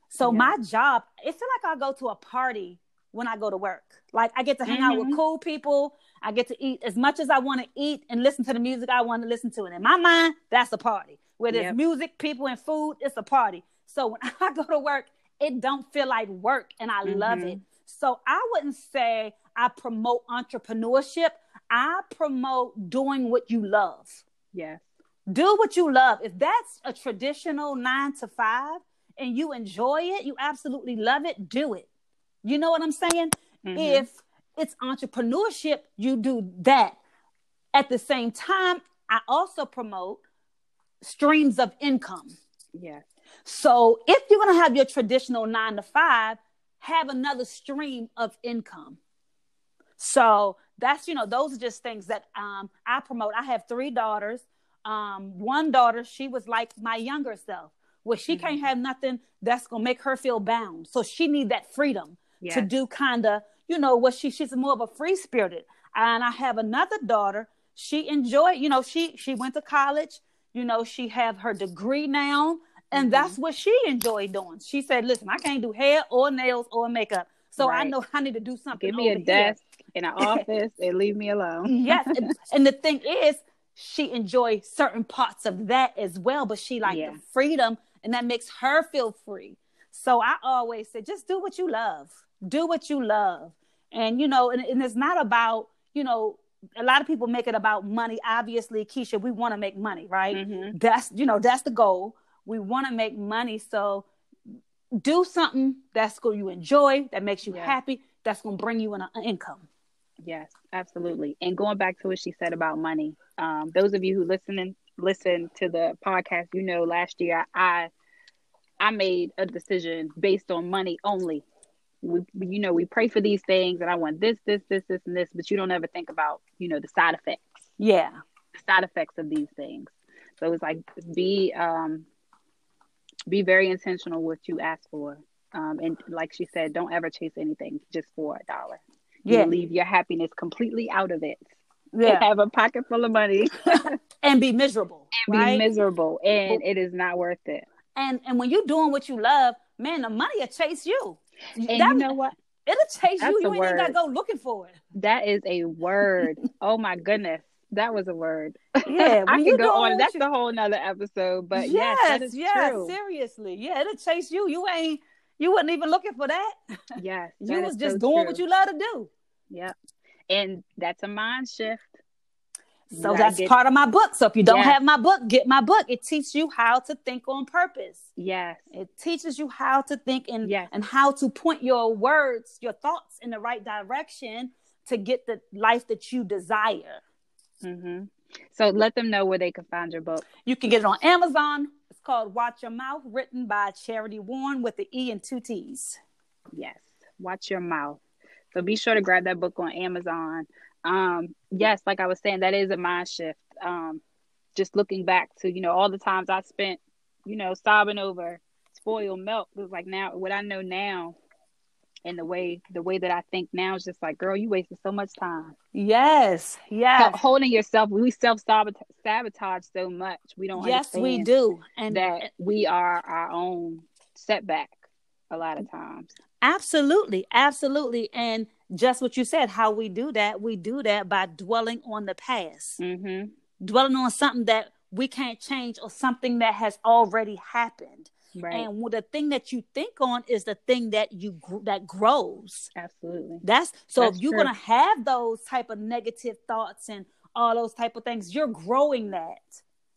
So Yeah. my job, it feel like I go to a party when I go to work. Like I get to hang out with Mhm. cool people. I get to eat as much as I want to eat and listen to the music I want to listen to. And in my mind, that's a party. Where there's Yep. music, people, and food, it's a party. So when I go to work, it don't feel like work, and I love Mhm. it. So I wouldn't say I promote entrepreneurship. I promote doing what you love. Yes. Do what you love. If that's a traditional nine to five and you enjoy it, you absolutely love it, do it. You know what I'm saying? Mhm. If it's entrepreneurship, you do that. At the same time, I also promote streams of income. Yeah. So if you're going to have your traditional nine to five, have another stream of income. So that's, you know, those are just things that um, I promote. I have three daughters. Um, one daughter, she was like my younger self, where she can't have nothing that's going to make her feel bound. So she need that freedom to do kind of, you know, what she, she's more of a free spirited. And I have another daughter. She enjoyed, you know, she, she went to college, you know, she have her degree now. And Mhm. that's what she enjoyed doing. She said, "Listen, I can't do hair or nails or makeup, so I know I need to do something." Give me a here." desk in an office and leave me alone. yes, and, and the thing is, she enjoys certain parts of that as well, but she like Yeah. the freedom, and that makes her feel free. So I always say, just do what you love. Do what you love, and you know, and, and it's not about you know. A lot of people make it about money. Obviously, Keisha, we want to make money, right? Mhm. that's you know that's the goal we want to make money so do something that's going you enjoy that makes you Yeah. happy that's going to bring you an, an income Yes, absolutely. And going back to what she said about money, um, those of you who listen and listen to the podcast, you know, last year I I made a decision based on money only. We, you know, we pray for these things, and I want this, this, this, this, and this, but you don't ever think about, you know, the side effects, yeah the side effects of these things. So it's like be um, be very intentional what you ask for, um, and like she said, don't ever chase anything just for a dollar. You yeah leave your happiness completely out of it. yeah Have a pocket full of money, and be miserable And be miserable, and it is not worth it. and and when you're doing what you love man the money will chase you And That- you know what? it'll chase That's you you ain't even gotta go looking for it That is a word. oh my goodness. That was a word. Yeah, I can go on. That's you- the whole nother episode. But yes, yes, that is yes, true. seriously. Yeah, it'll chase you. You ain't you wasn't even looking for that. Yes, You that was just so doing what you love to do. Yep. And that's a mind shift. So gotta that's part of my book. So if you don't Yes. have my book, get my book. It teaches you how to think on purpose. Yes. It teaches you how to think and Yes. and how to point your words, your thoughts in the right direction to get the life that you desire. Mm-hmm. So let them know where they can find your book. You can get it on Amazon. It's called Watch Your Mouth, written by Charity Warren with the E and two T's. Yes. Watch your mouth. So be sure to grab that book on Amazon. Um, yes, like I was saying, that is a mind shift. Um, just looking back to, you know, all the times I spent, you know, sobbing over spoiled milk. It was like now what I know now and the way the way that I think now is just like, girl, you wasted so much time. Yes, yes, Holding yourself, we self sabotage so much. We don't yes, we do, and that we are our own setback a lot of times. Absolutely, absolutely. And just what you said, how we do that, we do that by dwelling on the past, Mm-hmm. dwelling on something that we can't change or something that has already happened. Right. And the thing that you think on is the thing that you that grows. Absolutely. That's so That's if you're true. gonna have those type of negative thoughts and all those type of things, you're growing that.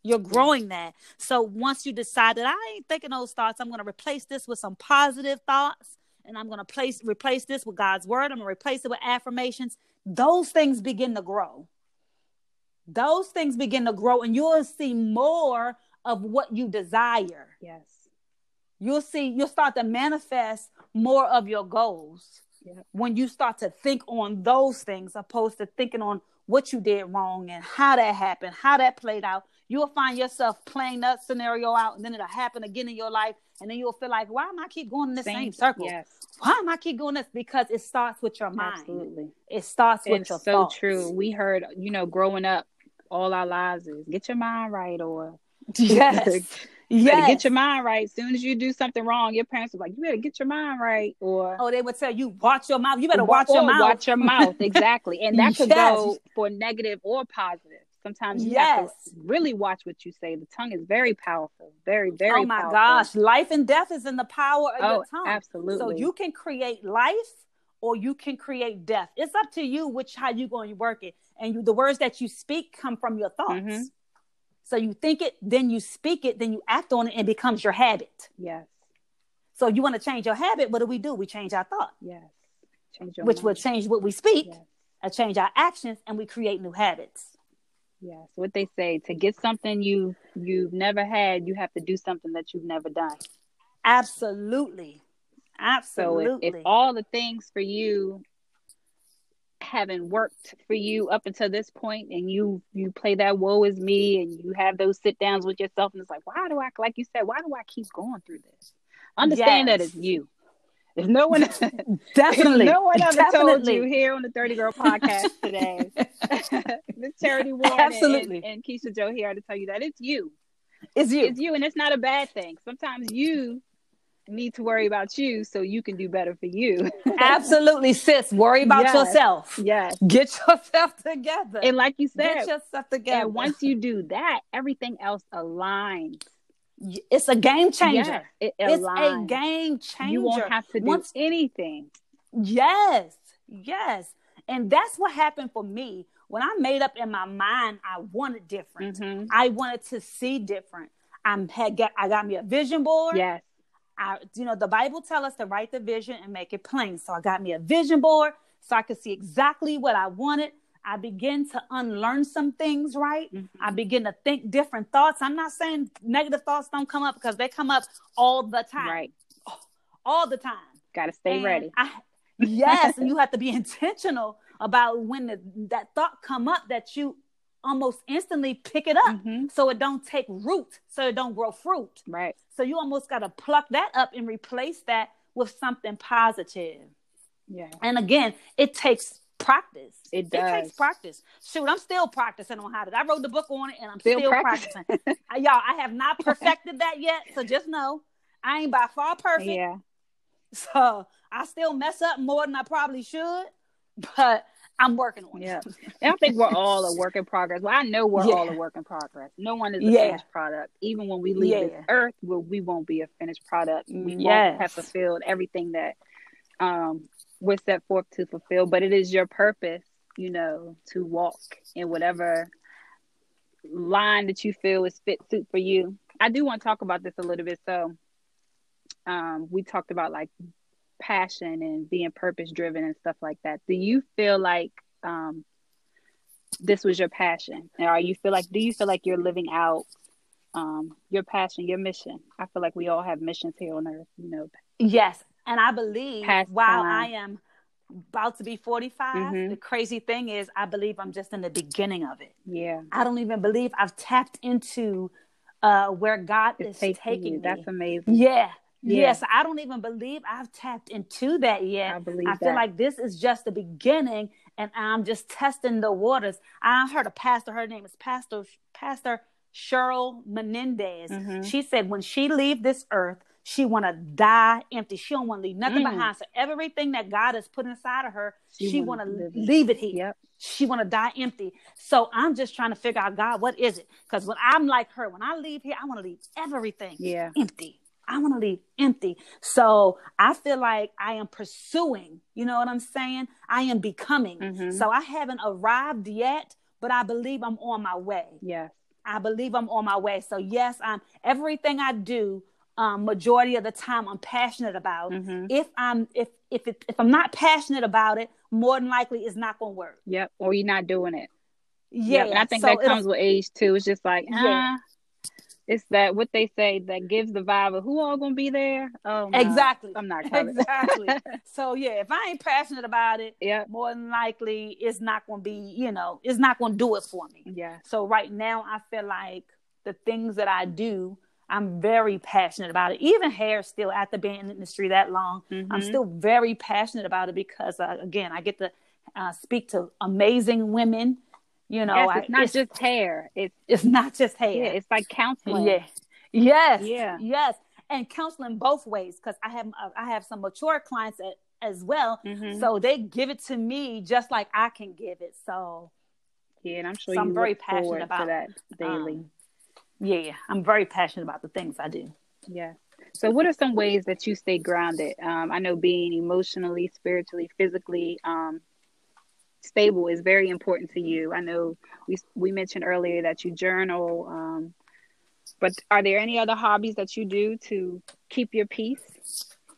You're growing that. So once you decide that I ain't thinking those thoughts, I'm gonna replace this with some positive thoughts, and I'm gonna place replace this with God's word. I'm gonna replace it with affirmations. Those things begin to grow. Those things begin to grow, and you'll see more of what you desire Yes. you'll see you'll start to manifest more of your goals Yep. when you start to think on those things opposed to thinking on what you did wrong and how that happened how that played out you'll find yourself playing that scenario out and then it'll happen again in your life and then you'll feel like why am i keep going in the same, circle Yes. why am i keep going this because it starts with your mind Absolutely. it starts with It's your so thoughts. true. We heard, you know, growing up all our lives is get your mind right or yes yes get your mind right. As soon as you do something wrong, your parents are like, you better get your mind right or oh they would tell you watch your mouth you better watch your oh, mouth Watch your mouth. Exactly. And that could Yes. go for negative or positive. Sometimes you have Yes. to really watch what you say. The tongue is very powerful. Very, very oh my powerful. gosh life and death is in the power of Oh, your tongue absolutely. so you can create life or you can create death it's up to you which how you going to work it and you the words that you speak come from your thoughts Mhm. so you think it then you speak it then you act on it and it becomes your habit Yes. so you want to change your habit what do we do we change our thought Yes. Change your which mind. will change what we speak Yes. and change our actions and we create new habits Yes, what they say to get something you you've never had, you have to do something that you've never done. absolutely So absolutely if, if all the things for you haven't worked for you up until this point, and you you play that woe is me, and you have those sit downs with yourself, and it's like, why do I like you said, why do I keep going through this? Understand that it's you. If no one, definitely no one ever told Definitely. you here on the Thirty Girl Podcast today, Miss Charity Warren and- Absolutely. and, and Keisha Joe here to tell you that it's you. it's you It's you, and it's not a bad thing. Sometimes you need to worry about you so you can do better for you. Absolutely, sis. Worry about Yes. yourself. yes. Get yourself together. And like you said, Get yourself together. and once you do that, everything else aligns. It's a game changer. It it's a game changer. You won't have to do Once- anything. Yes, yes. And that's what happened for me. When I made up in my mind, I wanted different. Mhm. I wanted to see different. I had got I got me a vision board. Yes. I, you know, the Bible tell us to write the vision and make it plain. So I got me a vision board so I could see exactly what I wanted. I begin to unlearn some things, right? Mm-hmm. I begin to think different thoughts. I'm not saying negative thoughts don't come up because they come up all the time, Right. all the time. Got to stay And ready. I, yes, and you have to be intentional about when the, that thought come up that you almost instantly pick it up, Mhm. so it don't take root, so it don't grow fruit. Right. So you almost got to pluck that up and replace that with something positive. Yeah. And again, it takes practice. It takes does. practice. Shoot, I'm still practicing on how to. I wrote the book on it, and I'm Still still, practicing. practicing. Uh, Y'all, I have not perfected that yet, so just know I ain't by far perfect. Yeah. So I still mess up more than I probably should, but I'm working on Yeah. it. And I think we're all a work in progress. Well, I know we're Yeah. all a work in progress. No one is a Yeah. finished product. Even when we leave Yeah. this earth, we, we won't be a finished product. We won't Yes. have fulfilled everything that um, we're set forth to fulfill. But it is your purpose, you know, to walk in whatever line that you feel is fit suit for you. I do want to talk about this a little bit. So, um, we talked about like passion and being purpose driven and stuff like that. Do you feel like um, this was your passion, or you feel like do you feel like you're living out um, your passion, your mission? I feel like we all have missions here on earth. You know, Yes, and I believe Past while time. I am about to be 45, Mhm. the crazy thing is I believe I'm just in the beginning of it. yeah, I don't even believe I've tapped into uh, where God it's is taking, taking me. That's amazing. Yeah. Yeah. Yes, I don't even believe I've tapped into that yet. I believe I feel that. like this is just the beginning, and I'm just testing the waters. I heard a pastor. Her name is Pastor Pastor Cheryl Menendez. Mhm. She said when she leave this earth, she want to die empty. She don't want to leave nothing Mm. behind. So everything that God has put inside of her, She she, want it. leave it here. Yep. She want to die empty. So I'm just trying to figure out, God, what is it? Because when I'm like her, when I leave here, I want to leave everything Yeah. empty. I want to leave empty. So I feel like I am pursuing, you know what I'm saying? I am becoming. Mhm. So I haven't arrived yet, but I believe I'm on my way. Yes. I believe I'm on my way. So yes, I'm everything I do, um, majority of the time I'm passionate about. Mhm. If I'm if if it, if I'm not passionate about it, more than likely it's not gonna work. Yep. Or you're not doing it. Yeah, Yep. And I think so that comes with age too. It's just like, Yeah. ah, it's that what they say that gives the vibe of who all gonna be there. Oh, no, Exactly. I'm not exactly. so yeah, if I ain't passionate about it, yeah, more than likely it's not going to be, you know, it's not going to do it for me. Yeah. So right now I feel like the things that I do, I'm very passionate about it. Even hair still at the in the industry that long, I'm Mhm. still very passionate about it because uh, again, I get to uh, speak to amazing women, you know, yes, I- it's not just hair. It's it's not just hair. yeah, it's like counseling. Yeah. Yes. Yeah. Yes. And counseling both ways because I have uh, I have some mature clients at, as well. Mhm. So they give it to me just like I can give it. So Yeah, and I'm sure So I'm very look passionate about, that daily. um, yeah, I'm very passionate about the things I do. yeah. So, what are some ways that you stay grounded? Um, I know being emotionally, spiritually, physically um, stable is very important to you. I know we we mentioned earlier that you journal, um, but are there any other hobbies that you do to keep your peace?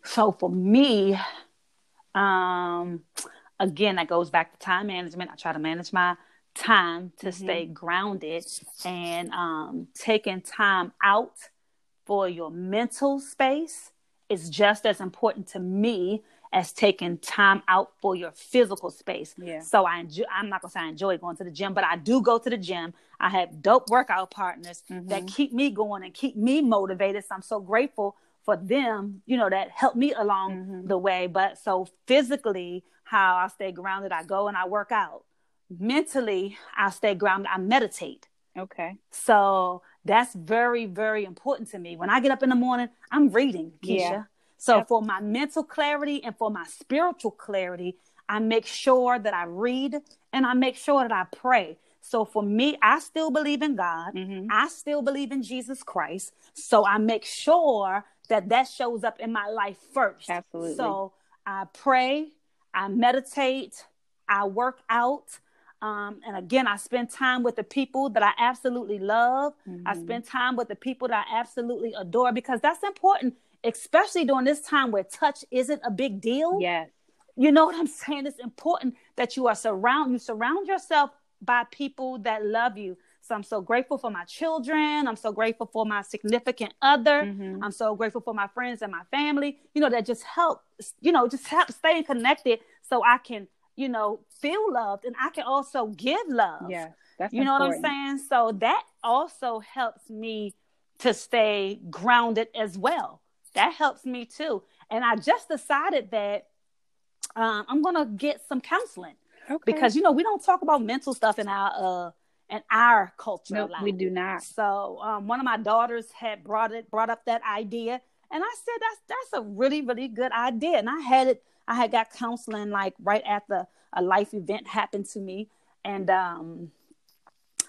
So for me, um, again, that goes back to time management. I try to manage my time to mm-hmm. stay grounded and um, taking time out for your mental space is just as important to me as taking time out for your physical space. Yeah. So I enjoy, I'm not gonna say I enjoy going to the gym, but I do go to the gym. I have dope workout partners that mm-hmm. keep me going and keep me motivated. So I'm so grateful for them, you know, that help me along mm-hmm. the way. But so physically, how I stay grounded, I go and I work out. Mentally, I stay grounded, I meditate. Okay. So that's very, very important to me. When I get up in the morning, I'm reading, Keisha. Yeah. So Yep. for my mental clarity and for my spiritual clarity, I make sure that I read and I make sure that I pray. So for me, I still believe in God. Mhm. I still believe in Jesus Christ. So I make sure that that shows up in my life first. Absolutely. So I pray, I meditate, I work out. Um, and again, I spend time with the people that I absolutely love. I Mhm. spend time with the people that I absolutely adore because that's important, especially during this time where touch isn't a big deal. Yes. You know what I'm saying? It's important that you are surround you surround yourself by people that love you. So I'm so grateful for my children. I'm so grateful for my significant other. Mhm. I'm so grateful for my friends and my family. You know that just help. You know, just help staying connected so I can you know feel loved and I can also give love. Yeah. That's You know what I'm saying? So that also helps me to stay grounded as well. That helps me too. And I just decided that um, I'm gonna get some counseling Okay. because you know we don't talk about mental stuff in our uh in our culture. no, lot. we do not. So um, one of my daughters had brought it brought up that idea, And I said, that's that's a really, really good idea. And I had it, I had got counseling like right after a life event happened to me. And um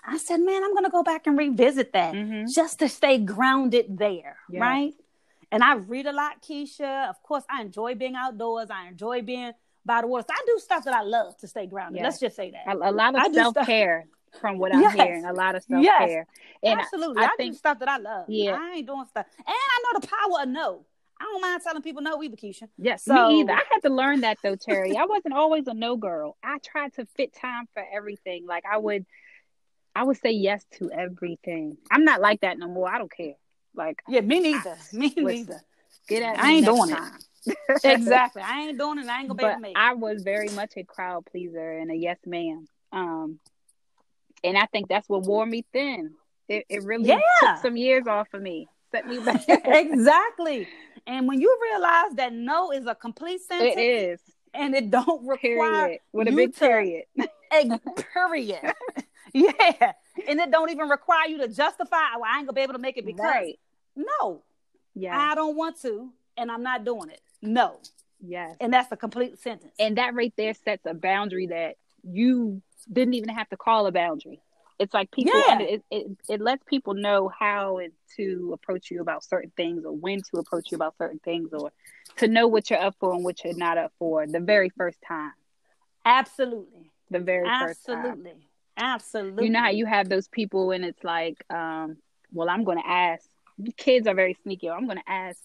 I said, man, I'm gonna go back and revisit that Mhm. just to stay grounded there, Yes. right? And I read a lot, Keisha. Of course, I enjoy being outdoors. I enjoy being by the water. So I do stuff that I love to stay grounded. Yes. Let's just say that. A, a lot I of self care, from what I'm Yes. hearing. A lot of self Yes. care. I- Absolutely. I, I, think do stuff that I love. Yeah. I ain't doing stuff. And I know the power of no. I don't mind telling people no either, Keisha. Yes, So- me either. I had to learn that though, Terry. I wasn't always a no girl. I tried to fit time for everything. Like I would, I would say yes to everything. I'm not like that no more. I don't care. Like Yeah, me neither. Me Listen, neither. get at I ain't doing it. exactly. I ain't doing it. I ain't gonna but make it. I was very much a crowd pleaser and a yes ma'am. Um, and I think that's what wore me thin. It, it really Yeah. took some years off of me, set me back. exactly. And when you realize that no is a complete sentence it is and it don't require period with a you big to- period. a period. yeah. And it don't even require you to justify, well, I ain't gonna be able to make it because right? no, Yeah. I don't want to, and I'm not doing it. No. Yes. And that's a complete sentence. and that right there sets a boundary that you didn't even have to call a boundary. It's like people, Yeah. it, it it lets people know how to approach you about certain things, or when to approach you about certain things, or to know what you're up for and what you're not up for the very first time. Absolutely. The very first time. Absolutely. Absolutely. You know how you have those people, and it's like, um, well, I'm going to ask. Kids are very sneaky. I'm going to ask.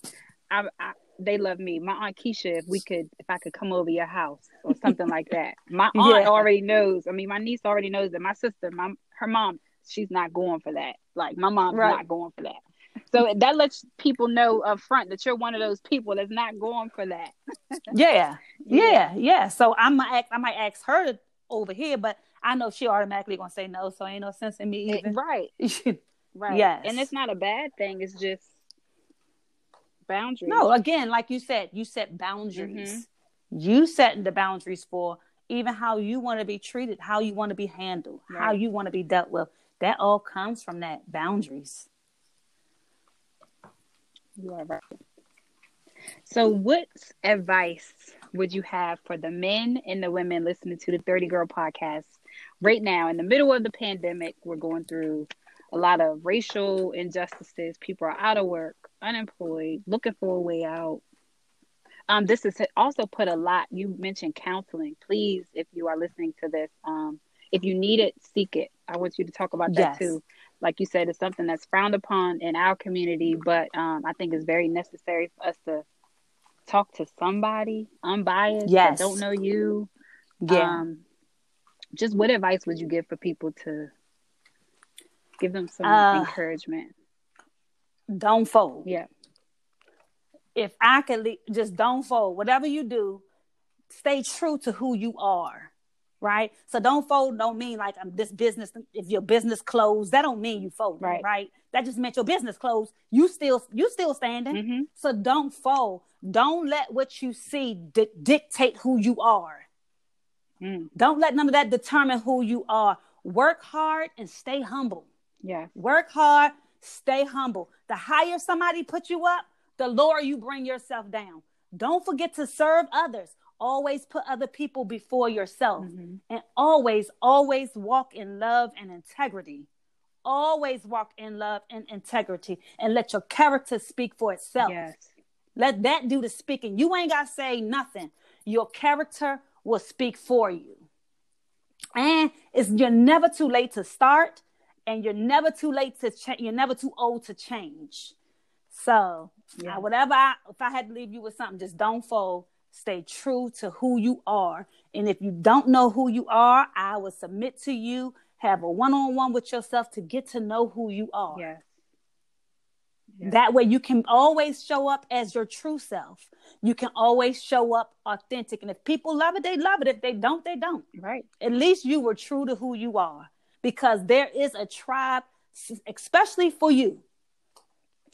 I, I, they love me. My aunt Keisha, if we could, if I could come over your house or something like that. My aunt Yeah. already knows. I mean, my niece already knows that my sister, my her mom, she's not going for that. Like my mom's Right. not going for that. So that lets people know up front that you're one of those people that's not going for that. Yeah, yeah, yeah. So I'm gonna ask, I might ask her over here, but I know she automatically gonna say no, so ain't no sense in me eh, It- even. right, right. Yes. and it's not a bad thing. It's just boundaries. no, again, like you said, you set boundaries. Mm-hmm. You setting the boundaries for even how you want to be treated, how you want to be handled, how you want to be dealt with. That all comes from that boundaries. You are right. So, what advice would you have for the men and the women listening to the 30 Girl podcast right now in the middle of the pandemic? We're going through a lot of racial injustices. People are out of work, unemployed, looking for a way out. Um, this is also put a lot. You mentioned counseling. Please, if you are listening to this, um, if you need it, seek it. I want you to talk about that Yes. too like you said, it's something that's frowned upon in our community, but um, I think it's very necessary for us to talk to somebody unbiased Yes. that don't know you. Yeah. Um, just what advice would you give for people to give them some Uh, encouragement? don't fold. Yeah. If I could le- just don't fold, whatever you do, stay true to who you are. Right. So don't fold don't mean like I'm this business. If your business closed, that don't mean you fold. Right. Right. That just meant your business closed. You still you still standing. hmm So don't fold. Don't let what you see di- dictate who you are. Mm. Don't let none of that determine who you are. Work hard and stay humble. Yeah. Work hard, stay humble. The higher somebody put you up, the lower you bring yourself down. Don't forget to serve others. Always put other people before yourself. Mhm. And always, always walk in love and integrity. Always walk in love and integrity and let your character speak for itself. Yes. Let that do the speaking. You ain't got to say nothing. Your character will speak for you. And it's you're never too late to start, and you're never too late to change. You're never too old to change. So, Yeah. uh, whatever, I, if I had to leave you with something, just don't fold. Stay true to who you are. And if you don't know who you are, I would submit to you. Have a one on one with yourself to get to know who you are. Yes. Yeah. That way you can always show up as your true self. You can always show up authentic. And if people love it, they love it. If they don't, they don't. Right. At least you were true to who you are because there is a tribe, especially for you.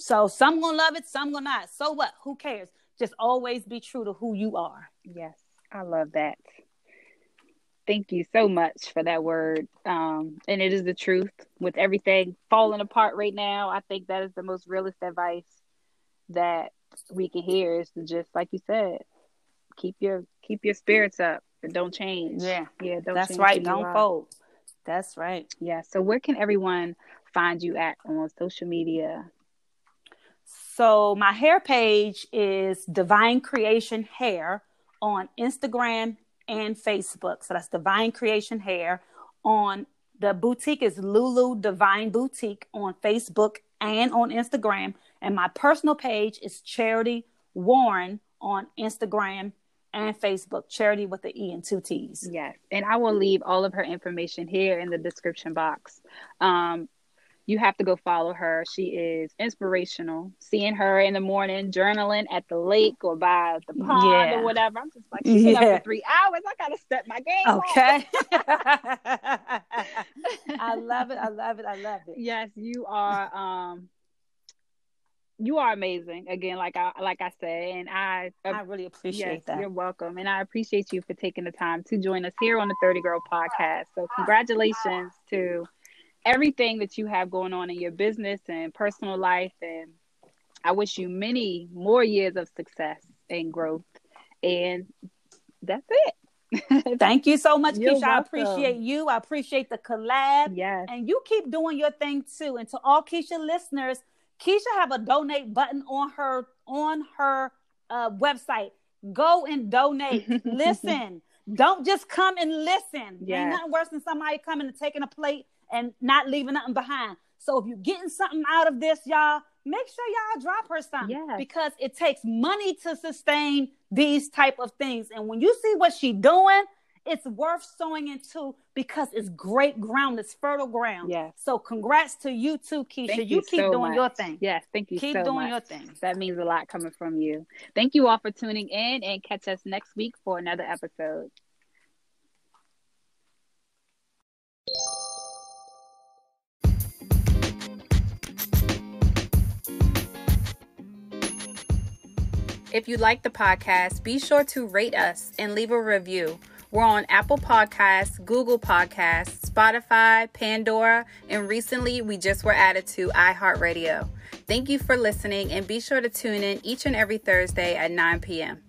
So some gonna love it, some gonna not. So what? Who cares? Just always be true to who you are. Yes, I love that. Thank you so much for that word. Um, and it is the truth. With everything falling apart right now, I think that is the most realist advice that we can hear is to just like you said, keep your keep your spirits up and don't change. Yeah, yeah, don't that's right. Don't fold. That's right. Yeah. So where can everyone find you at on social media? So my hair page is Divine Creation Hair on Instagram and Facebook. So that's Divine Creation Hair. On the boutique is Lulu Divine Boutique on Facebook and on Instagram. And my personal page is Charity Warren on Instagram and Facebook. Charity with the E and two T's. Yes. And I will leave all of her information here in the description box. Um, you have to go follow her. She is inspirational. Seeing her in the morning journaling at the lake or by the pond Yeah. or whatever. I'm just like, she's Yeah. up for three hours. I gotta step my game. Okay. I love it. I love it. I love it. Yes, you are um you are amazing. Again, like I like I said, and I I really appreciate yes, that. You're welcome. And I appreciate you for taking the time to join us here on the 30 Girl podcast. So congratulations to everything that you have going on in your business and personal life. And I wish you many more years of success and growth. And that's it. Thank you so much, You're Keisha. I appreciate you. I appreciate the collab. yes. And you keep doing your thing too. And to all Keisha listeners, Keisha have a donate button on her on her uh, website. Go and donate. listen. Don't just come and listen. Yes. Ain't nothing worse than somebody coming and taking a plate and not leaving nothing behind. So if you're getting something out of this, y'all, make sure y'all drop her something Yes. because it takes money to sustain these type of things. And when you see what she doing, it's worth sowing into because it's great ground, it's fertile ground. Yes. So congrats to you too, Keisha. Thank you, you keep so doing much. your thing. Yes, thank you Keep so doing much. your thing. That means a lot coming from you. Thank you all for tuning in and catch us next week for another episode. If you like the podcast, be sure to rate us and leave a review. We're on Apple Podcasts, Google Podcasts, Spotify, Pandora, and recently we just were added to iHeartRadio. Thank you for listening and be sure to tune in each and every Thursday at 9 p.m.